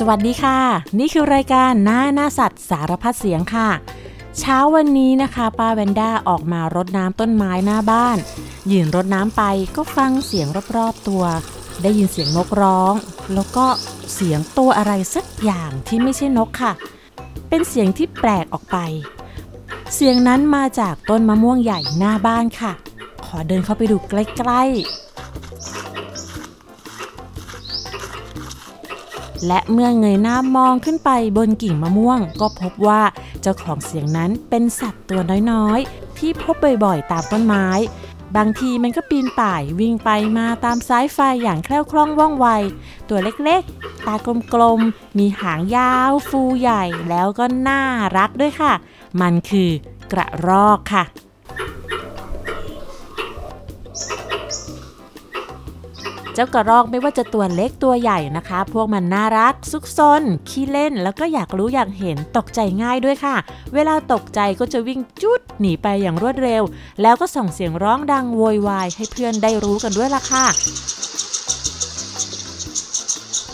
สวัสดีค่ะ นี่คือรายการหน้าหน้าสัตว์สารพัดเสียงค่ะ เช้าวันนี้นะคะ ป้าแวนด้าออกมารดน้ำต้นไม้หน้าบ้าน ยืนรดน้ำไปก็ฟังเสียงรอบๆตัว ได้ยินเสียงนกร้อง แล้วก็เสียงตัวอะไรสักอย่างที่ไม่ใช่นกค่ะ เป็นเสียงที่แปลกออกไป เสียงนั้นมาจากต้นมะม่วงใหญ่หน้าบ้านค่ะ ขอเดินเข้าไปดูใกล้ๆ และเมื่อเงยหน้ามองขึ้นไปบนกิ่งมะม่วง ก็พบว่าเจ้าของเสียงนั้นเป็นสัตว์ตัวน้อยๆ ที่พบบ่อยๆ ตามต้นไม้ บางทีมันก็ปีนป่ายวิ่งไปมาตามสายไฟอย่างแคล่วคล่องว่องไว ตัวเล็กๆ ตากลมๆ มีหางยาวฟูใหญ่แล้วก็น่ารักด้วยค่ะ มันคือกระรอกค่ะ เจ้ากระรอกไม่ว่าจะตัวเล็กตัวใหญ่นะคะ พวกมันน่ารัก ซุกซนขี้เล่นแล้วก็อยากรู้อยากเห็นตกใจง่ายด้วยค่ะ เวลาตกใจก็จะวิ่งจุดหนีไปอย่างรวดเร็ว แล้วก็ส่งเสียงร้องดังโวยวายให้เพื่อนได้รู้กันด้วยล่ะค่ะ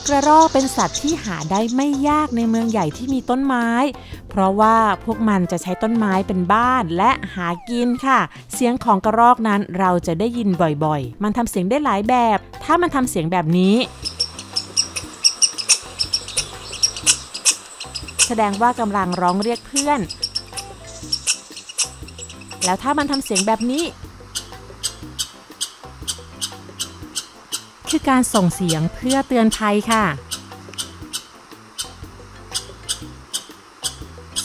กระรอกเป็นสัตว์ที่หาได้ไม่ยากในเมืองใหญ่ที่มีต้นไม้ เพราะว่าพวกมันจะใช้ต้นไม้เป็นบ้านและหากินค่ะ เสียงของกระรอกนั้นเราจะได้ยินบ่อยๆ มันทำเสียงได้หลายแบบ ถ้ามันทำเสียงแบบนี้แสดงว่ากำลังร้องเรียกเพื่อน แล้วถ้ามันทำเสียงแบบนี้ คือการส่งเสียงเพื่อเตือนภัยค่ะ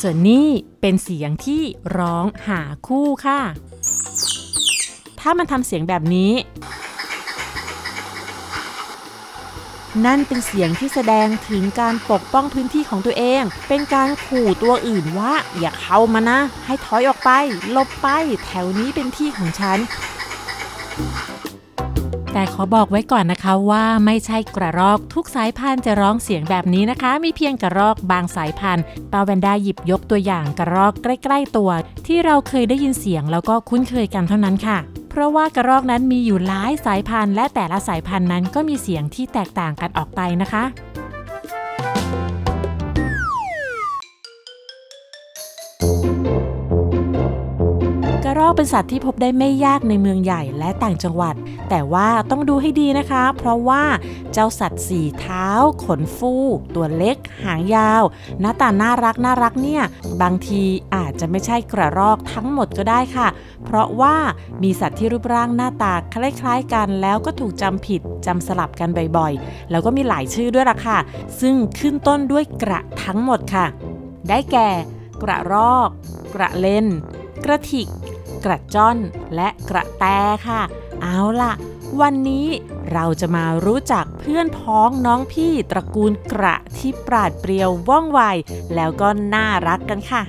ส่วนนี้เป็นเสียงที่ร้องหาคู่ค่ะ ถ้ามันทำเสียงแบบนี้ นั่นเป็นเสียงที่แสดงถึงการปกป้องพื้นที่ของตัวเอง เป็นการขู่ตัวอื่นว่า อย่าเข้ามานะ ให้ถอยออกไป ลบไป แถวนี้เป็นที่ของฉัน แต่ขอบอกไว้ก่อนนะคะว่าไม่ใช่กระรอกทุกสายพันธุ์จะร้องเสียงแบบนี้นะคะ มีเพียงกระรอกบางสายพันธุ์ปาแวนด้าหยิบยกตัวอย่างกระรอกใกล้ๆตัว ที่เราเคยได้ยินเสียงแล้วก็คุ้นเคยกันเท่านั้นค่ะเพราะว่ากระรอกนั้นมีอยู่หลายสายพันธุ์ และแต่ละสายพันธุ์นั้นก็มีเสียงที่แตกต่างกันออกไปนะคะ อกเป็นสัตว์ที่พบได้ไม่ยากในเมืองใหญ่และต่างจังหวัด แต่ว่าต้องดูให้ดีนะคะ เพราะว่าเจ้าสัตว์สี่เท้า ขนฟู ตัวเล็ก หางยาว หน้าตาน่ารักน่ารักเนี่ย บางทีอาจจะไม่ใช่กระรอกทั้งหมดก็ได้ค่ะ เพราะว่ามีสัตว์ที่รูปร่างหน้าตาคล้ายๆกัน แล้วก็ถูกจำผิดจำสลับกันบ่อยๆ แล้วก็มีหลายชื่อด้วยล่ะค่ะ ซึ่งขึ้นต้นด้วยกระทั้งหมดค่ะ ได้แก่ กระรอก กระเลนกระถิก กระจ้อนและกระแตค่ะ เอาล่ะ วันนี้เราจะมารู้จักเพื่อนพ้องน้องพี่ตระกูลกระที่ปราดเปรียวว่องไว แล้วก็น่ารักกันค่ะ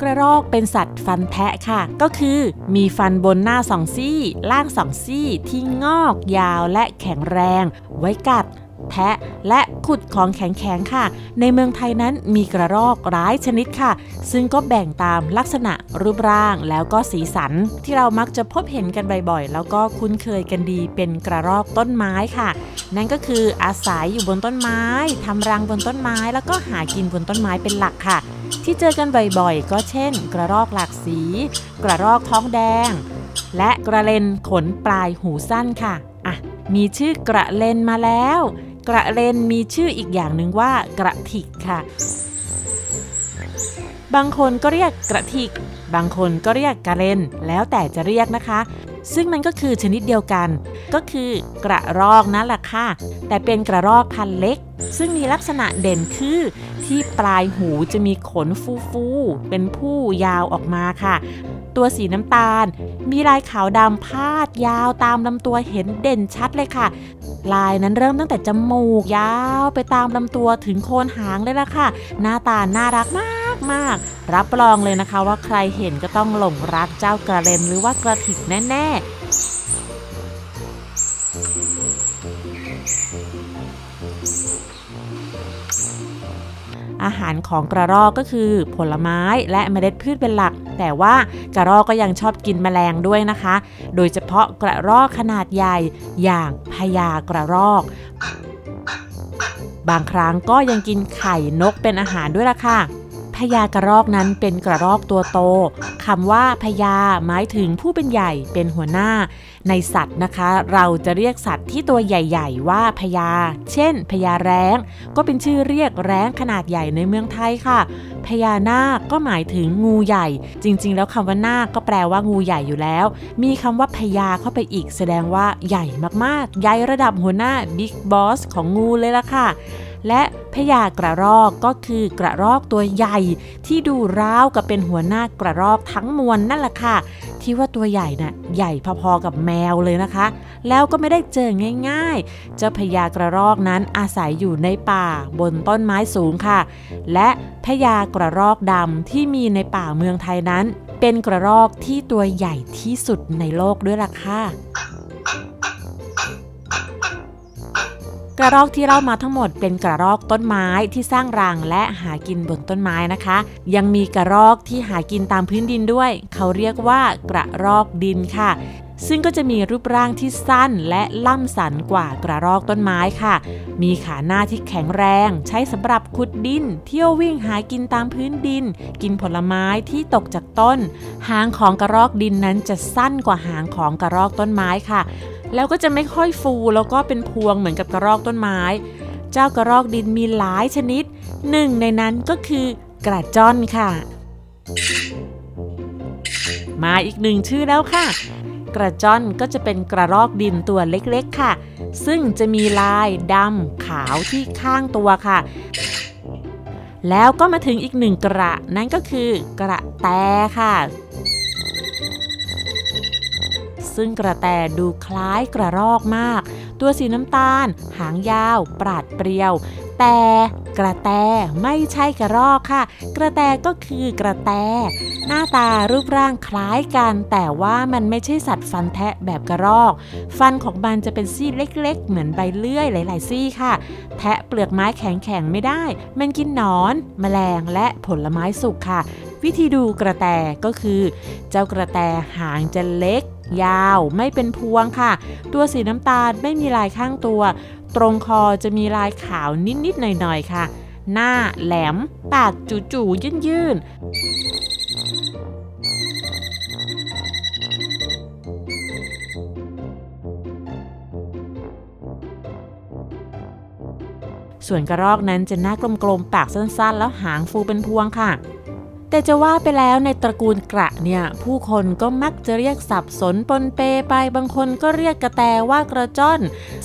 กระรอกเป็นสัตว์ฟันแทะค่ะ ก็คือมีฟันบนหน้าสองซี่ ล่างสองซี่ที่งอกยาวและแข็งแรง ไว้กัด แทะ และขุดของแข็งๆค่ะ ในเมืองไทยนั้นมีกระรอกร้ายชนิดค่ะ ซึ่งก็แบ่งตามลักษณะรูปร่างแล้วก็สีสัน ที่เรามักจะพบเห็นกันบ่อยๆ แล้วก็คุ้นเคยกันดีเป็นกระรอกต้นไม้ค่ะ นั่นก็คืออาศัยอยู่บนต้นไม้ทำรังบนต้นไม้ แล้วก็หากินบนต้นไม้เป็นหลักค่ะ ที่เจอกันบ่อยๆ ก็เช่น กระรอกหลากสี กระรอกท้องแดง และกระเลนขนปลายหูสั้นค่ะอะมีชื่อกระเลนมาแล้ว กระเลนมีชื่ออีกอย่างหนึ่งว่ากระถิกค่ะ บางคนก็เรียกกระถิก บางคนก็เรียกกระเลนแล้วแต่จะเรียกนะคะ ซึ่งมันก็คือชนิดเดียวกัน ก็คือกระรอกนั่นแหละค่ะ แต่เป็นกระรอกพันเล็ก ซึ่งมีลักษณะเด่นคือ ที่ปลายหูจะมีขนฟูๆเป็นผู้ยาวออกมาค่ะ ตัวสีน้ำตาล มีลายขาวดำพาดยาวตามลำตัวเห็นเด่นชัดเลยค่ะ ลายนั้นเริ่มตั้งแต่จมูกยาวไปตามลำตัวถึงโคนหางเลยล่ะค่ะ หน้าตาน่ารักมากมากรับรองเลยนะคะว่าใครเห็นก็ต้องหลงรักเจ้ากระเลนหรือว่ากระถิกแน่ๆอาหารของกระรอกก็คือผลไม้และเมล็ดพืชเป็นหลัก แต่ว่ากระรอกก็ยังชอบกินแมลงด้วยนะคะ โดยเฉพาะกระรอกขนาดใหญ่อย่างพญากระรอก บางครั้งก็ยังกินไข่นกเป็นอาหารด้วยล่ะค่ะ พญากระรอกนั้นเป็นกระรอกตัวโตคำว่าพญาหมายถึงผู้เป็นใหญ่เป็นหัวหน้า ในสัตว์นะคะ เราจะเรียกสัตว์ที่ตัวใหญ่ ๆ ว่าพญา เช่นพญาแร้ง ก็เป็นชื่อเรียกแร้งขนาดใหญ่ในเมืองไทยค่ะพญานาคก็หมายถึงงูใหญ่ จริง ๆ แล้วคำว่านาคก็แปลว่างูใหญ่อยู่แล้ว มีคำว่าพญาเข้าไปอีกแสดงว่าใหญ่มากๆ ใหญ่ระดับหัวหน้าบิ๊กบอสของงูเลยล่ะค่ะ และพญากระรอกก็คือกระรอกตัวใหญ่ ที่ดูร้าวกับเป็นหัวหน้ากระรอกทั้งมวลนั่นแหละค่ะ ที่ว่าตัวใหญ่นะ่ะใหญ่พอๆกับแมวเลยนะคะ แล้วก็ไม่ได้เจอง่ายๆ เจ้าพญากระรอกนั้นอาศัยอยู่ในป่าบนต้นไม้สูงค่ะ และพญากระรอกดำที่มีในป่าเมืองไทยนั้น เป็นกระรอกที่ตัวใหญ่ที่สุดในโลกด้วยล่ะค่ะ ระรอกที่เล่ามาทั้งหมดเป็นกระรอกต้นไม้ที่สร้างรังและหากินบนต้นไม้นะคะ ยังมีกระรอกที่หากินตามพื้นดินด้วย เขาเรียกว่ากระรอกดินค่ะ ซึ่งก็จะมีรูปร่างที่สั้นและล่ำสันกว่ากระรอกต้นไม้ค่ะ มีขาหน้าที่แข็งแรง ใช้สำหรับขุดดิน เที่ยววิ่งหากินตามพื้นดิน กินผลไม้ที่ตกจากต้น หางของกระรอกดินนั้นจะสั้นกว่าหางของกระรอกต้นไม้ค่ะ แล้วก็จะไม่ค่อยฟูแล้วก็เป็นพวงเหมือนกับกระรอกต้นไม้ เจ้ากระรอกดินมีหลายชนิดหนึ่งในนั้นก็คือกระจ้อนค่ะ มาอีกหนึ่งชื่อแล้วค่ะ กระจ้อนก็จะเป็นกระรอกดินตัวเล็กๆค่ะ ซึ่งจะมีลายดำขาวที่ข้างตัวค่ะ แล้วก็มาถึงอีกหนึ่งกระ นั่นก็คือกระแตค่ะ ซึ่งกระแตดูคล้ายกระรอกมาก ตัวสีน้ำตาล หางยาว ปราดเปรียว แต่กระแตไม่ใช่กระรอกค่ะ กระแตก็คือกระแต หน้าตารูปร่างคล้ายกัน แต่ว่ามันไม่ใช่สัตว์ฟันแทะแบบกระรอก ฟันของมันจะเป็นซี่เล็ก ๆ เหมือนใบเลื่อยหลาย ๆ ซี่ค่ะ แทะเปลือกไม้แข็ง ๆ ไม่ได้ มันกินหนอน แมลงและผลไม้สุกค่ะ วิธีดูกระแตก็คือ เจ้ากระแตหางจะเล็ก ยาวไม่เป็นพวงค่ะ ตัวสีน้ำตาลไม่มีลายข้างตัว ตรงคอจะมีลายขาวนิด ๆ หน่อย ๆ ค่ะ หน้าแหลม ปากจู่ๆยื่น ๆ ส่วนกระรอกนั้นจะหน้ากลม ๆ ปากสั้น ๆ แล้วหางฟูเป็นพวงค่ะ แต่จะว่าไปแล้วในตระกูลกระเนี่ย ผู้คนก็มักจะเรียกสับสนปนเปไป บางคนก็เรียกกระแตว่ากระจ้อน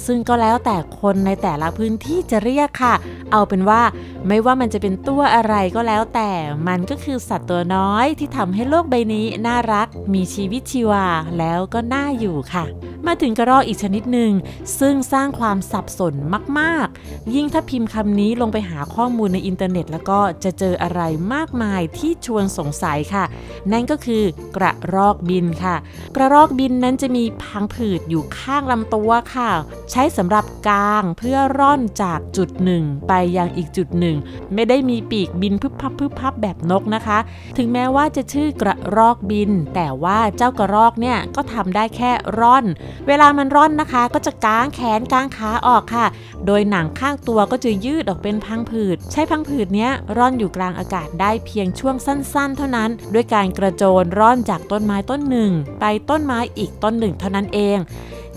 ซึ่งก็แล้วแต่คนในแต่ละพื้นที่จะเรียกค่ะ เอาเป็นว่าไม่ว่ามันจะเป็นตัวอะไรก็แล้วแต่มันก็คือสัตว์ตัวน้อยที่ทำให้โลกใบนี้น่ารัก มีชีวิตชีวาแล้วก็น่าอยู่ค่ะ มาถึงกระรอกอีกชนิดหนึ่ง ซึ่งสร้างความสับสนมาก ๆ ยิ่งถ้าพิมพ์คำนี้ลงไปหาข้อมูลในอินเทอร์เน็ต แล้วก็จะเจออะไรมากมายที่ชวนสงสัยค่ะ นั่นก็คือกระรอกบินค่ะ กระรอกบินนั้นจะมีพังผืดอยู่ข้างลำตัวค่ะ ใช้สำหรับกางเพื่อร่อนจากจุดหนึ่งไปยังอีกจุดหนึ่ง ไม่ได้มีปีกบินพึบพับพึบพับแบบนกนะคะ ถึงแม้ว่าจะชื่อกระรอกบิน แต่ว่าเจ้ากระรอกเนี่ยก็ทำได้แค่ร่อนเวลามันร่อนนะคะ ก็จะก้างแขนกางขาออกค่ะ โดยหนังข้างตัวก็จะยืดออกเป็นพังผืด ใช้พังผืดเนี้ยร่อนอยู่กลางอากาศได้เพียงช่วงสั้นๆ เท่านั้น ด้วยการกระโจนร่อนจากต้นไม้ต้นหนึ่ง ไปต้นไม้อีกต้นหนึ่งเท่านั้นเอง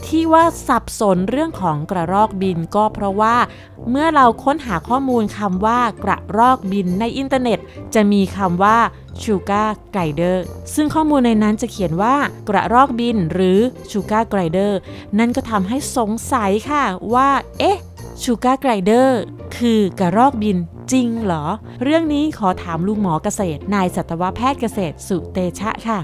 ที่ว่าสับสนเรื่องของกระรอกบินก็เพราะว่า เมื่อเราค้นหาข้อมูลคำว่ากระรอกบินในอินเทอร์เน็ต จะมีคำว่า sugar glider ซึ่งข้อมูลในนั้นจะเขียนว่ากระรอกบินหรือ sugar glider นั่นก็ทำให้สงสัยค่ะว่า เอ๊ะ sugar glider คือกระรอกบินจริงเหรอ เรื่องนี้ขอถามลุงหมอเกษตร นายสัตวแพทย์เกษตรสุเตชะค่ะ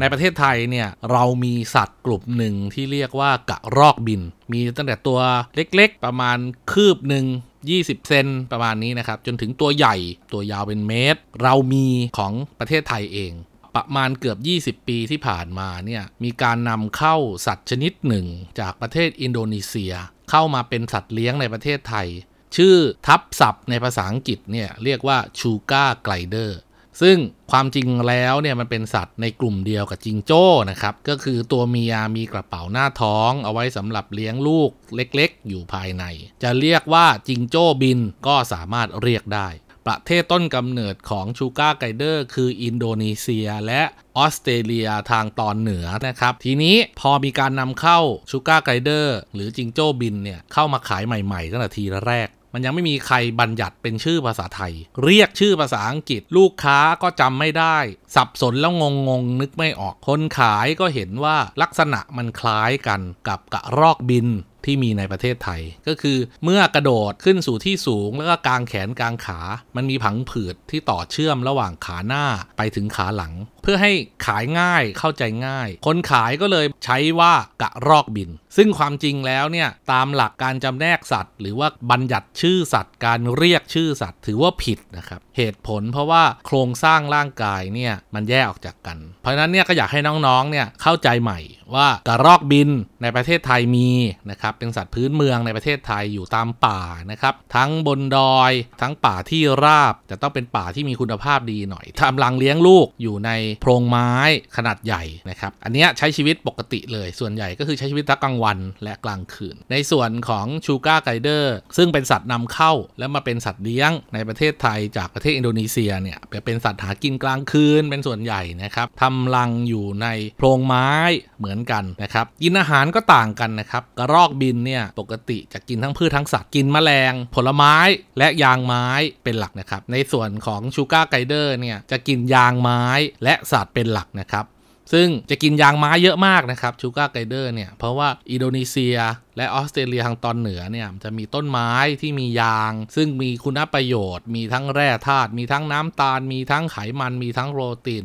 ในประเทศไทยเนี่ยเรามีสัตว์กลุ่มหนึ่งที่เรียกว่ากระรอกบิน มีตั้งแต่ตัวเล็กๆ ประมาณคืบหนึ่ง20 เซนประมาณนี้นะครับ จนถึงตัวใหญ่ตัวยาวเป็นเมตร เรามีของประเทศไทยเอง ประมาณเกือบ 20 ปีที่ผ่านมาเนี่ยมีการนำเข้าสัตว์ชนิดหนึ่ง จากประเทศอินโดนีเซีย เข้ามาเป็นสัตว์เลี้ยงในประเทศไทย ชื่อทับศัพท์ในภาษาอังกฤษเนี่ยเรียกว่าชูการ์ไกลเดอร์ ซึ่งความจริงแล้วเนี่ยมันเป็นสัตว์ในกลุ่มเดียวกับจิงโจ้นะครับ ก็คือตัวเมียมีกระเป๋าหน้าท้อง เอาไว้สำหรับเลี้ยงลูกเล็กๆ อยู่ภายใน จะเรียกว่าจิงโจ้บินก็สามารถเรียกได้ ประเทศต้นกำเนิดของ sugar glider คืออินโดนีเซียและออสเตรเลียทางตอนเหนือนะครับ ทีนี้พอมีการนำเข้า sugar glider หรือจิงโจ้บินเนี่ยเข้ามาขายใหม่ๆตั้งแต่ทีแรก มันยังไม่มีใครบัญญัติเป็นชื่อภาษาไทย เรียกชื่อภาษาอังกฤษ ลูกค้าก็จำไม่ได้ สับสนแล้วงงงงนึกไม่ออกคนขายก็เห็นว่าลักษณะมันคล้ายกันกับกระรอกบิน ที่มีในประเทศไทย ก็คือเมื่อกระโดดขึ้นสู่ที่สูง แล้วก็กางแขนกางขา มันมีผังผืดที่ต่อเชื่อมระหว่างขาหน้าไปถึงขาหลัง เพื่อให้ขายง่ายเข้าใจง่าย คนขายก็เลยใช้ว่ากระรอกบิน ซึ่งความจริงแล้วเนี่ยตามหลักการจำแนกสัตว์ หรือว่าบัญญัติชื่อสัตว์ การเรียกชื่อสัตว์ ถือว่าผิดนะครับเหตุผลเพราะว่าโครงสร้างร่างกายเนี่ยมันแยกออกจากกัน เพราะฉะนั้นเนี่ยก็อยากให้น้องๆเนี่ยเข้าใจใหม่ ว่ากระรอกบินในประเทศไทยมีนะครับเป็นสัตว์พื้นเมืองในประเทศไทยอยู่ตามป่านะครับทั้งบนดอย ทั้งป่าที่ราบแต่ต้องเป็นป่าที่มีคุณภาพดีหน่อยทำรังเลี้ยงลูกอยู่ในโพรงไม้ขนาดใหญ่นะครับอันนี้ใช้ชีวิตปกติเลย ส่วนใหญ่ก็คือใช้ชีวิตทั้งกลางวันและกลางคืน ในส่วนของชูการ์ไกเดอร์ซึ่งเป็นสัตว์นำเข้า แล้วมาเป็นสัตว์เลี้ยงในประเทศไทยจากประเทศอินโดนีเซียเนี่ยเป็นสัตว์หากินกลางคืนเป็นส่วนใหญ่นะครับทำรังอยู่ในโพรงไม้เหมือนกันนะครับกินอาหารก็ต่างกันนะครับกระรอกบินเนี่ยปกติจะกินทั้งพืชทั้งสัตว์กินแมลง ผลไม้และยางไม้เป็นหลักนะครับในส่วนของ sugar glider เนี่ยจะกินยางไม้และสัตว์เป็นหลักนะครับ ซึ่งจะกินยางไม้เยอะมากนะครับ sugar glider เนี่ย เพราะว่าอินโดนีเซียและออสเตรเลียทางตอนเหนือเนี่ยจะมีต้นไม้ที่มียาง ซึ่งมีคุณประโยชน์ มีทั้งแร่ธาตุมีทั้งน้ำตาล มีทั้งไขมันมีทั้งโปรตีน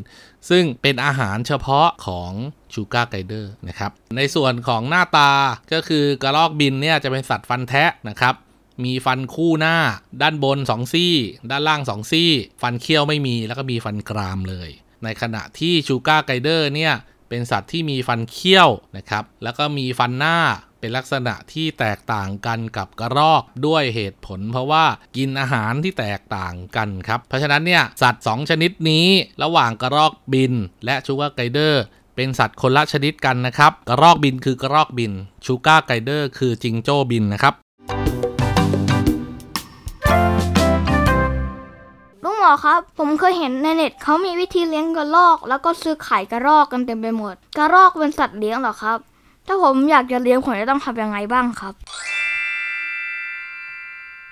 ซึ่งเป็นอาหารเฉพาะของ sugar glider นะครับในส่วนของหน้าตาก็คือกระรอกบินเนี่ยจะเป็นสัตว์ฟันแทะนะครับมีฟันคู่หน้า ด้านบน 2 ซี่ ด้านล่าง 2 ซี่ ฟันเขี้ยวไม่มีแล้วก็มีฟันกรามเลย ในขณะที่ sugar glider เนี่ยเป็นสัตว์ที่มีฟันเขี้ยวนะครับแล้วก็มีฟันหน้าเป็นลักษณะที่แตกต่างกันกับกระรอกด้วยเหตุผล เพราะว่ากินอาหารที่แตกต่างกันครับ เพราะฉะนั้นเนี่ยสัตว์ 2 ชนิดนี้ระหว่างกระรอกบิน และชูการ์ไกเดอร์เป็นสัตว์คนละชนิดกันนะครับ กระรอกบินคือกระรอกบินชูการ์ไกเดอร์คือจิงโจ้บินนะครับ หมอครับ ผมเคยเห็นในเน็ตเขามีวิธีเลี้ยงกระรอก แล้วก็ซื้อไข่กระรอกกันเต็มไปหมด กระรอกเป็นสัตว์เลี้ยงหรอครับ ถ้าผมอยากจะเลี้ยงผมจะต้องทำยังไงบ้างครับ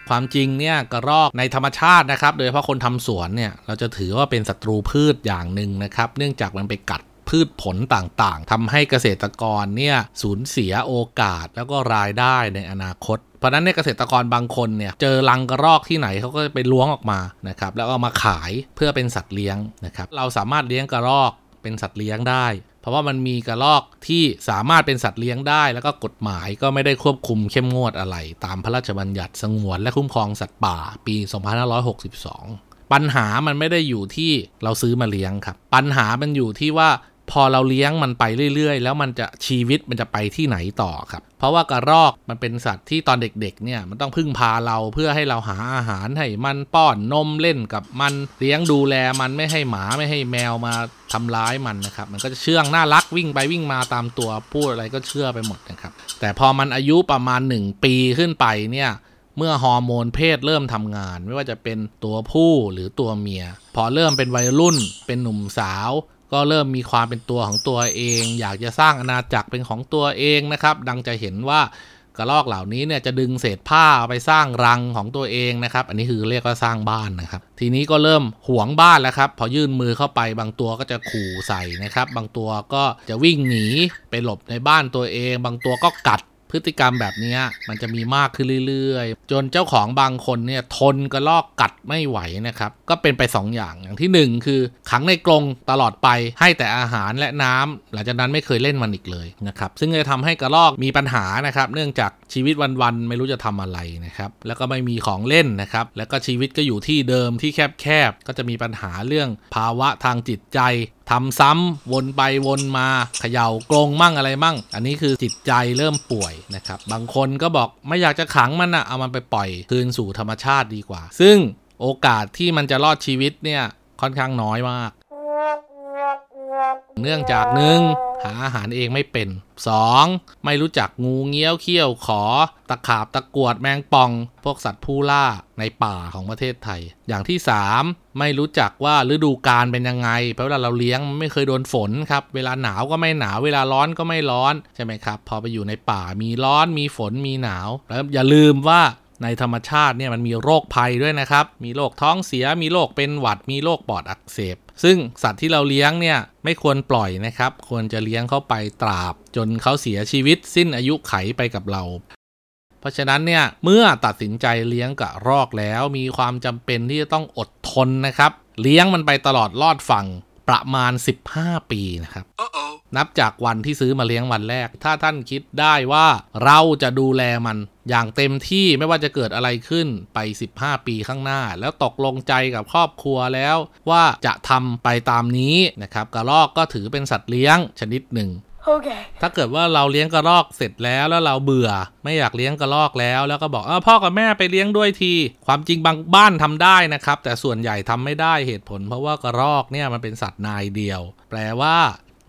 ความจริงเนี่ยกระรอกในธรรมชาตินะครับ โดยเฉพาะคนทำสวนเนี่ยเราจะถือว่าเป็นศัตรูพืชอย่างหนึ่งนะครับ เนื่องจากมันไปกัด พืชผลต่างๆทำให้เกษตรกรเนี่ยสูญเสียโอกาสแล้วก็รายได้ในอนาคตเพราะนั้นเนี่ยเกษตรกรบางคนเนี่ยเจอรังกระรอกที่ไหนเขาก็ไปล้วงออกมานะครับแล้วเอามาขายเพื่อเป็นสัตว์เลี้ยงนะครับเราสามารถเลี้ยงกระรอกเป็นสัตว์เลี้ยงได้ เพราะว่ามันมีกระรอกที่สามารถเป็นสัตว์เลี้ยงได้ แล้วก็กฎหมายก็ไม่ได้ควบคุมเข้มงวดอะไร ตามพระราชบัญญัติสงวนและคุ้มครองสัตว์ป่าปี 2562 ปัญหามันไม่ได้อยู่ที่เราซื้อมาเลี้ยงครับ ปัญหามันอยู่ที่ว่า พอเราเลี้ยงมันไปเรื่อยๆ แล้วมันจะชีวิตมันจะไปที่ไหนต่อครับ เพราะว่ากระรอกมันเป็นสัตว์ที่ตอนเด็กๆ เนี่ย มันต้องพึ่งพาเราเพื่อให้เราหาอาหารให้มันป้อนนมเล่นกับมันเลี้ยงดูแลมันไม่ให้หมาไม่ให้แมวมาทำร้ายมันนะครับ มันก็จะเชื่องน่ารักวิ่งไปวิ่งมาตามตัวพูดอะไรก็เชื่อไปหมดนะครับ แต่พอมันอายุประมาณ 1 ปีขึ้นไปเนี่ยเมื่อฮอร์โมนเพศเริ่มทำงาน ไม่ว่าจะเป็นตัวผู้หรือตัวเมีย พอเริ่มเป็นวัยรุ่น เป็นหนุ่มสาว ก็เริ่มมีความเป็นตัวของตัวเอง อยากจะสร้างอาณาจักรเป็นของตัวเองนะครับ ดังจะเห็นว่ากระรอกเหล่านี้เนี่ยจะดึงเศษผ้าไปสร้างรังของตัวเองนะครับ อันนี้คือเรียกว่าสร้างบ้านนะครับ ทีนี้ก็เริ่มหวงบ้านแล้วครับ พอยื่นมือเข้าไปบางตัวก็จะขู่ใส่นะครับ บางตัวก็จะวิ่งหนีไปหลบในบ้านตัวเอง บางตัวก็กัด พฤติกรรมแบบนี้มันจะมีมากขึ้นเรื่อยๆ จนเจ้าของบางคนเนี่ยทนกระลอกกัดไม่ไหวนะครับ ก็เป็นไป 2 อย่างอย่างที่ 1 คือขังในกรงตลอดไปให้แต่อาหารและน้ำหลังจากนั้นไม่เคยเล่นมันอีกเลยนะครับซึ่งจะทำให้กระลอกมีปัญหานะครับ เนื่องจากชีวิตวันๆไม่รู้จะทำอะไรนะครับแล้วก็ไม่มีของเล่นนะครับแล้วก็ชีวิตก็อยู่ที่เดิมที่แคบๆก็จะมีปัญหาเรื่องภาวะทางจิตใจทำซ้ำวนไปวนมาเขย่ากรงมั่งอะไรมั่ง อันนี้คือจิตใจเริ่มป่วยนะครับ บางคนก็บอกไม่อยากจะขังมันอะเอามันไปปล่อยคืนสู่ธรรมชาติดีกว่า ซึ่งโอกาสที่มันจะรอดชีวิตเนี่ยค่อนข้างน้อยมาก เนื่องจากหนึ่งหาอาหารเองไม่เป็น 2. ไม่รู้จักงูเงี้ยวเขี้ยวขอ ตะขาบตะกวดแมงป่อง พวกสัตว์ผู้ล่าในป่าของประเทศไทย อย่างที่ 3. ไม่รู้จักว่าฤดูกาลเป็นยังไง เพราะเวลาเราเลี้ยงไม่เคยโดนฝนครับ เวลาหนาวก็ไม่หนาว เวลาร้อนก็ไม่ร้อนใช่ไหมครับ พอไปอยู่ในป่ามีร้อนมีฝนมีหนาว แล้วอย่าลืมว่าในธรรมชาติเนี่ยมันมีโรคภัยด้วยนะครับ มีโรคท้องเสีย มีโรคเป็นหวัด มีโรคปอดอักเสบ ซึ่งสัตว์ที่เราเลี้ยงเนี่ยไม่ควรปล่อยนะครับ ควรจะเลี้ยงเข้าไปตราบ จนเขาเสียชีวิตสิ้นอายุไขไปกับเรา เพราะฉะนั้นเนี่ยเมื่อตัดสินใจเลี้ยงกะรอกแล้ว มีความจำเป็นที่จะต้องอดทนนะครับ เลี้ยงมันไปตลอดรอดฝั่ง ประมาณ 15 ปีนะครับนับจากวันที่ซื้อมาเลี้ยงวันแรก ถ้าท่านคิดได้ว่าเราจะดูแลมันอย่างเต็มที่ไม่ว่าจะเกิดอะไรขึ้นไป 15 ปีข้างหน้า แล้วตกลงใจกับครอบครัวแล้ว ว่าจะทำไปตามนี้นะครับกระรอกก็ถือเป็นสัตว์เลี้ยงชนิดหนึ่ง Okay. ถ้าเกิดว่าเราเลี้ยงกระรอกเสร็จแล้วแล้วเราเบื่อ ไม่อยากเลี้ยงกระรอกแล้ว แล้วก็บอกอพ่อกับแม่ไปเลี้ยงด้วยที ความจริงบางบ้านทำได้นะครับ แต่ส่วนใหญ่ทำไม่ได้เหตุผล เพราะว่ากระรอกเนี่ยมันเป็นสัตว์นายเดียว แปลว่า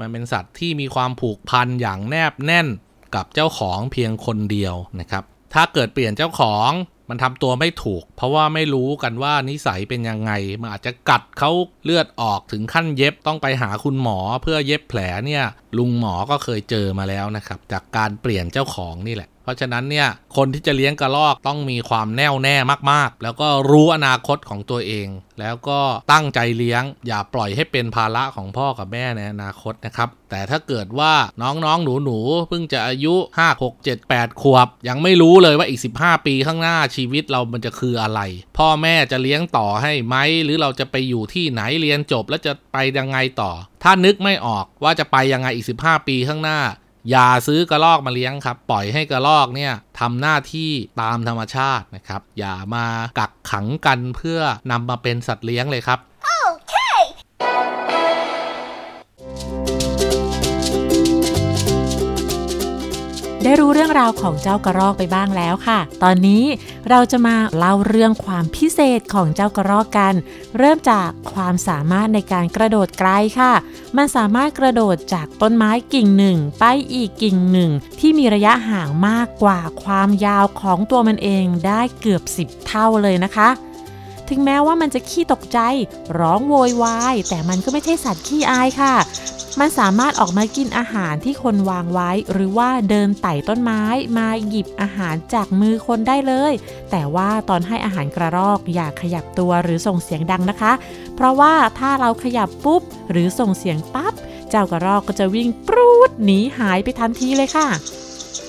มันเป็นสัตว์ที่มีความผูกพันอย่างแนบแน่นกับเจ้าของเพียงคนเดียวนะครับ ถ้าเกิดเปลี่ยนเจ้าของ มันทำตัวไม่ถูก เพราะว่าไม่รู้กันว่านิสัยเป็นยังไง มันอาจจะกัดเขาเลือดออกถึงขั้นเย็บต้องไปหาคุณหมอเพื่อเย็บแผลเนี่ย ลุงหมอก็เคยเจอมาแล้วนะครับ จากการเปลี่ยนเจ้าของนี่แหละ เพราะฉะนั้นเนี่ยคนที่จะเลี้ยงกระรอกต้องมีความแน่วแน่มากๆ แล้วก็รู้อนาคตของตัวเอง แล้วก็ตั้งใจเลี้ยง อย่าปล่อยให้เป็นภาระของพ่อกับแม่ในอนาคตนะครับ แต่ถ้าเกิดว่าน้องๆหนูๆเพิ่งจะอายุ 5 6 7 8 ขวบ ยังไม่รู้เลยว่าอีก 15 ปีข้างหน้าชีวิตเรามันจะคืออะไร พ่อแม่จะเลี้ยงต่อให้ไหมหรือเราจะไปอยู่ที่ไหนเรียนจบแล้วจะไปยังไงต่อ ถ้านึกไม่ออกว่าจะไปยังไงอีก 15 ปีข้างหน้า อย่าซื้อกระรอกมาเลี้ยงครับ ปล่อยให้กระรอกเนี่ยทำหน้าที่ตามธรรมชาตินะครับ อย่ามากักขังกันเพื่อนำมาเป็นสัตว์เลี้ยงเลยครับ ได้รู้เรื่องราวของเจ้ากระรอกไปบ้างแล้วค่ะ ตอนนี้เราจะมาเล่าเรื่องความพิเศษของเจ้ากระรอกกัน เริ่มจากความสามารถในการกระโดดไกลค่ะ มันสามารถกระโดดจากต้นไม้กิ่งหนึ่ง ไปอีกกิ่งหนึ่ง ที่มีระยะห่างมากกว่าความยาวของตัวมันเองได้เกือบ 10 เท่าเลยนะคะถึงแม้ว่ามันจะขี้ตกใจ ร้องโวยวาย แต่มันก็ไม่ใช่สัตว์ขี้อายค่ะ มันสามารถออกมากินอาหารที่คนวางไว้ หรือว่าเดินไต่ต้นไม้มาหยิบอาหารจากมือคนได้เลย แต่ว่าตอนให้อาหารกระรอกอย่าขยับตัวหรือส่งเสียงดังนะคะ เพราะว่าถ้าเราขยับปุ๊บ หรือส่งเสียงปั๊บ เจ้ากระรอกก็จะวิ่งปรูดหนีหายไปทันทีเลยค่ะ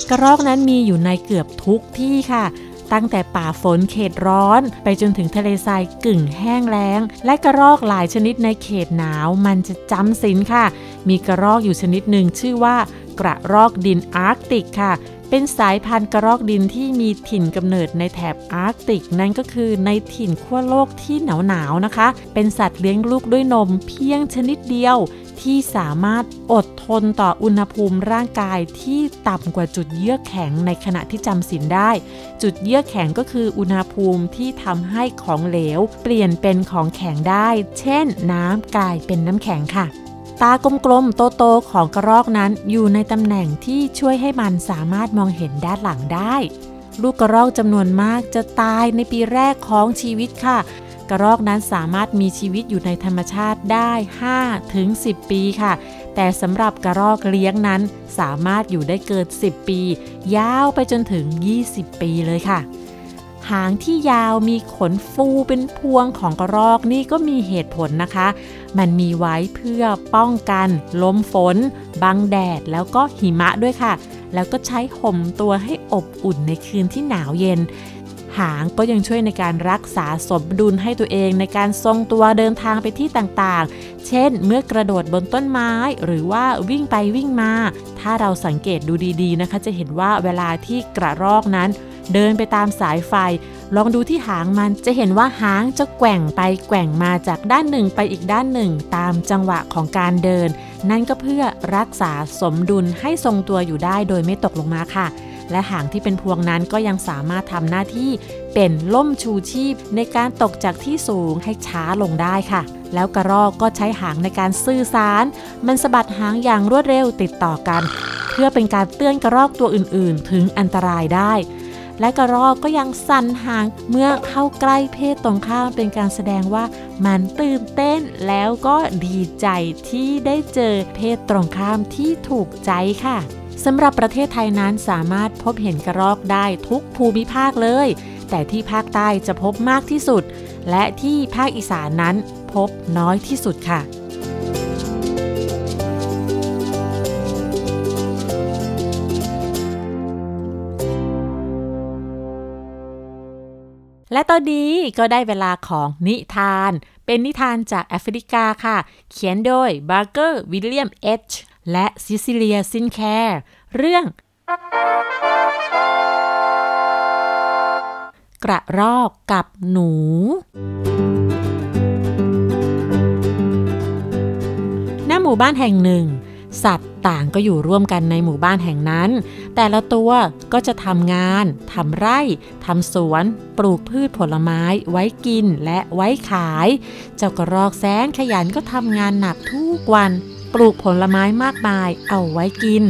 กระรอกนั้นมีอยู่ในเกือบทุกที่ค่ะ ตั้งแต่ป่าฝนเขตร้อน ไปจนถึงทะเลทรายกึ่งแห้งแล้ง และกระรอกหลายชนิดในเขตหนาวมันจะจำศีลค่ะ มีกระรอกอยู่ชนิดหนึ่งชื่อว่ากระรอกดินอาร์กติกค่ะ เป็นสายพันธุ์กระรอกดินที่มีถิ่นกำเนิดในแถบอาร์กติก นั่นก็คือในถิ่นขั้วโลกที่หนาวหนาวๆนะคะ เป็นสัตว์เลี้ยงลูกด้วยนมเพียงชนิดเดียวที่สามารถอดทนต่ออุณหภูมิร่างกายที่ต่ำกว่าจุดเยือกแข็งในขณะที่จำศีลได้ จุดเยือกแข็งก็คืออุณหภูมิที่ทำให้ของเหลว เปลี่ยนเป็นของแข็งได้ เช่น น้ำกลายเป็นน้ำแข็งค่ะ ตากลมๆ โตๆ ของกระรอกนั้นอยู่ในตำแหน่งที่ช่วยให้มันสามารถมองเห็นด้านหลังได้ ลูกกระรอกจำนวนมากจะตายในปีแรกของชีวิตค่ะ กระรอกนั้นสามารถมีชีวิตอยู่ในธรรมชาติได้5ถึง10 ปีค่ะ แต่สำหรับกระรอกเลี้ยงนั้นสามารถอยู่ได้เกิน 10 ปี ยาวไปจนถึง 20 ปีเลยค่ะหางที่ยาวมีขนฟูเป็นพวงของกระรอกนี่ก็มีเหตุผลนะคะ มันมีไว้เพื่อป้องกันลมฝน บังแดดแล้วก็หิมะด้วยค่ะ แล้วก็ใช้ห่มตัวให้อบอุ่นในคืนที่หนาวเย็น หางก็ยังช่วยในการรักษาสมดุลให้ตัวเองในการทรงตัวเดินทางไปที่ต่างๆ เช่น เมื่อกระโดดบนต้นไม้หรือว่าวิ่งไปวิ่งมา ถ้าเราสังเกตดูดีๆนะคะ จะเห็นว่าเวลาที่กระรอกนั้น เดินไปตามสายไฟ ลองดูที่หางมันจะเห็นว่าหางจะแกว่งไปแกว่งมาจากด้านหนึ่งไปอีกด้านหนึ่ง ตามจังหวะของการเดิน นั่นก็เพื่อรักษาสมดุลให้ทรงตัวอยู่ได้โดยไม่ตกลงมาค่ะ และหางที่เป็นพวงนั้นก็ยังสามารถทำหน้าที่เป็นล่มชูชีพในการตกจากที่สูงให้ช้าลงได้ค่ะ แล้วกระรอกก็ใช้หางในการสื่อสาร มันสะบัดหางอย่างรวดเร็วติดต่อกัน เพื่อเป็นการเตือนกระรอกตัวอื่น ๆ ถึงอันตรายได้ และกระรอกก็ยังสั่นหางเมื่อเข้าใกล้เพศตรงข้ามเป็นการแสดงว่ามันตื่นเต้นแล้วก็ดีใจที่ได้เจอเพศตรงข้ามที่ถูกใจค่ะสำหรับประเทศไทยนั้นสามารถพบเห็นกระรอกได้ทุกภูมิภาคเลย แต่ที่ภาคใต้จะพบมากที่สุด และที่ภาคอีสานนั้นพบน้อยที่สุดค่ะ ตอนนี้ก็ได้เวลาของนิทาน เป็นนิทานจากแอฟริกาค่ะ เขียนโดยบาร์เกอร์วิลเลียมเอชและซิซิเลียซินแคร์เรื่อง กระรอกกับหนูหน้าหมู่บ้านแห่งหนึ่ง สัตว์ต่างก็อยู่ร่วมกันในหมู่บ้านแห่งนั้น แต่ละตัวก็จะทำงานทำไร่ทำสวน ปลูกพืชผลไม้ ไว้กินและไว้ขาย เจ้ากระรอกแสนขยันก็ทำงานหนักทุกวัน ปลูกผลไม้มากมายเอาไว้กิน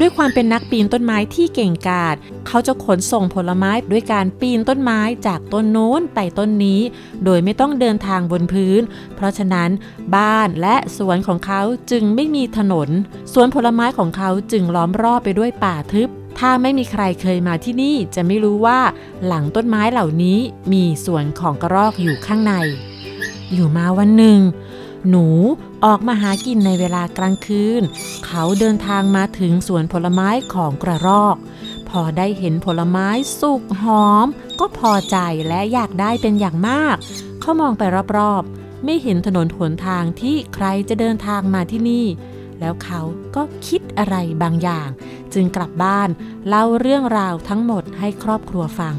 ด้วยความเป็นนักปีนต้นไม้ที่เก่งกาจเขาจะขนส่งผลไม้ด้วยการปีนต้นไม้จากต้นโน้นไปต้นนี้ โดยไม่ต้องเดินทางบนพื้น เพราะฉะนั้นบ้านและสวนของเขาจึงไม่มีถนน สวนผลไม้ของเขาจึงล้อมรอบไปด้วยป่าทึบ ถ้าไม่มีใครเคยมาที่นี่จะไม่รู้ว่าหลังต้นไม้เหล่านี้มีสวนของกระรอกอยู่ข้างใน อยู่มาวันหนึ่ง หนูออกมาหากินในเวลากลางคืน เขาเดินทางมาถึงสวนผลไม้ของกระรอก พอได้เห็นผลไม้สุกหอม ก็พอใจและอยากได้เป็นอย่างมาก เขามองไปรอบๆ ไม่เห็นถนนหนทางที่ใครจะเดินทางมาที่นี่ แล้วเขาก็คิดอะไรบางอย่าง จึงกลับบ้านเล่าเรื่องราวทั้งหมดให้ครอบครัวฟัง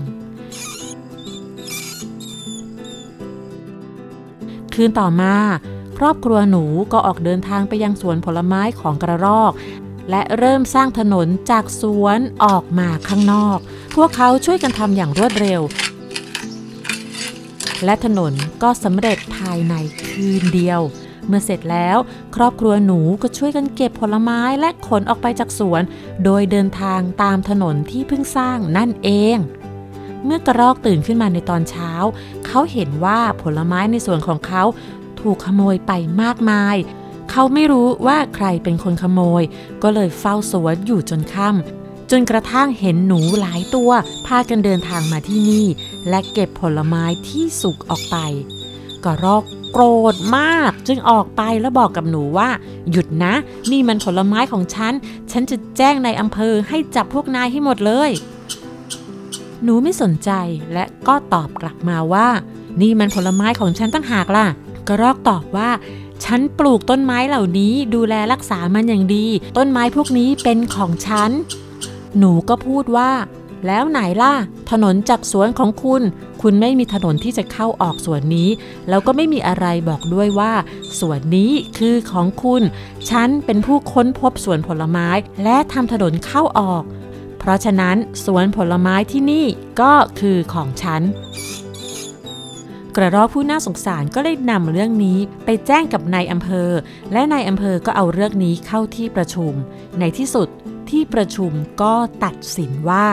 คืนต่อมา ครอบครัวหนูก็ออกเดินทางไปยังสวนผลไม้ของกระรอก และเริ่มสร้างถนนจากสวนออกมาข้างนอก พวกเขาช่วยกันทำอย่างรวดเร็ว และถนนก็สำเร็จภายในคืนเดียว เมื่อเสร็จแล้ว ครอบครัวหนูก็ช่วยกันเก็บผลไม้และขนออกไปจากสวน โดยเดินทางตามถนนที่เพิ่งสร้างนั่นเองเมื่อกระรอกตื่นขึ้นมาในตอนเช้า เขาเห็นว่าผลไม้ในสวนของเขา ถูกขโมยไปมากมาย เขาไม่รู้ว่าใครเป็นคนขโมย ก็เลยเฝ้าสวนอยู่จนค่ำจนกระทั่งเห็นหนูหลายตัว พากันเดินทางมาที่นี่ และเก็บผลไม้ที่สุกออกไปกระรอกโกรธมากจึงออกไปแล้วบอกกับหนูว่า หยุดนะ นี่มันผลไม้ของฉัน ฉันจะแจ้งในอำเภอให้จับพวกนายให้หมดเลยหนูไม่สนใจและก็ตอบกลับมาว่า นี่มันผลไม้ของฉันตั้งหากล่ะ กระรอกตอบว่า ฉันปลูกต้นไม้เหล่านี้ดูแลรักษามันอย่างดี ต้นไม้พวกนี้เป็นของฉัน หนูก็พูดว่า แล้วไหนล่ะ ถนนจากสวนของคุณ คุณไม่มีถนนที่จะเข้าออกสวนนี้ แล้วก็ไม่มีอะไรบอกด้วยว่า สวนนี้คือของคุณ ฉันเป็นผู้ค้นพบสวนผลไม้ และทำถนนเข้าออก เพราะฉะนั้นสวนผลไม้ที่นี่ก็คือของฉัน กระรอกผู้น่าสงสารก็เลยนำเรื่องนี้ไปแจ้งกับนายอำเภอ และนายอำเภอก็เอาเรื่องนี้เข้าที่ประชุม ในที่สุดที่ประชุมก็ตัดสินว่า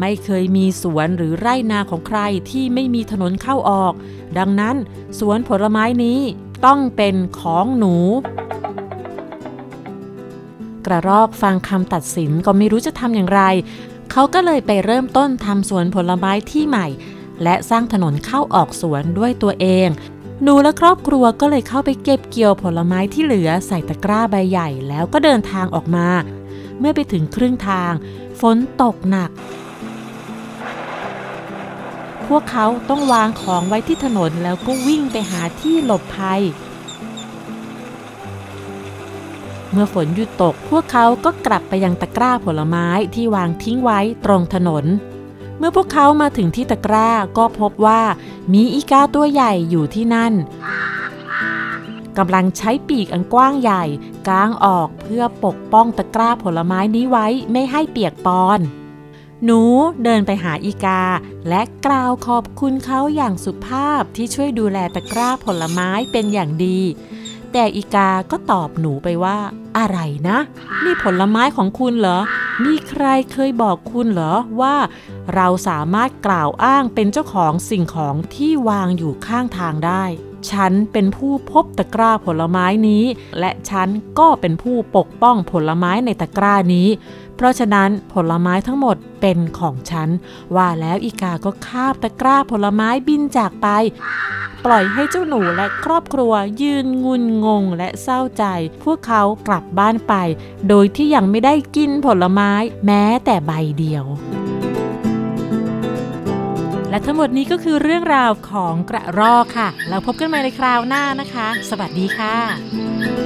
ไม่เคยมีสวนหรือไร่นาของใครที่ไม่มีถนนเข้าออก ดังนั้นสวนผลไม้นี้ต้องเป็นของหนู กระรอกฟังคำตัดสินก็ไม่รู้จะทำอย่างไร เขาก็เลยไปเริ่มต้นทำสวนผลไม้ที่ใหม่ และสร้างถนนเข้าออกสวนด้วยตัวเอง หนูและครอบครัวก็เลยเข้าไปเก็บเกี่ยวผลไม้ที่เหลือใส่ตะกร้าใบใหญ่แล้วก็เดินทางออกมา เมื่อไปถึงครึ่งทาง ฝนตกหนัก พวกเขาต้องวางของไว้ที่ถนนแล้วก็วิ่งไปหาที่หลบภัยเมื่อฝนหยุดตก พวกเขาก็กลับไปยังตะกร้าผลไม้ที่วางทิ้งไว้ตรงถนน มื่อพวกเขามาถึงที่ตะกร้าก็พบว่ามีอีกาตัวใหญ่อยู่ที่นั่นกำลังใช้ปีกอันกว้างใหญ่กางออกเพื่อปกป้องตะกร้าผลไม้นี้ไว้ไม่ให้เปียกปอน หนูเดินไปหาอีกา และกล่าวขอบคุณเขาอย่างสุภาพที่ช่วยดูแลตะกร้าผลไม้เป็นอย่างดี แต่อีกาก็ตอบหนูไปว่า อะไรนะ นี่ผลไม้ของคุณเหรอ มีใครเคยบอกคุณเหรอว่า เราสามารถกล่าวอ้างเป็นเจ้าของสิ่งของที่วางอยู่ข้างทางได้ ฉันเป็นผู้พบตะกร้าผลไม้นี้ และฉันก็เป็นผู้ปกป้องผลไม้ในตะกร้านี้ เพราะฉะนั้นผลไม้ทั้งหมดเป็นของฉัน ว่าแล้วอีกาก็คาบตะกร้าผลไม้บินจากไปปล่อยให้เจ้าหนูและครอบครัวยืนงุนงงและเศร้าใจ พวกเขากลับบ้านไป โดยที่ยังไม่ได้กินผลไม้แม้แต่ใบเดียวและทั้งหมดนี้ก็คือเรื่องราวของกระรอกค่ะ แล้วพบกันใหม่ในคราวหน้านะคะ สวัสดีค่ะ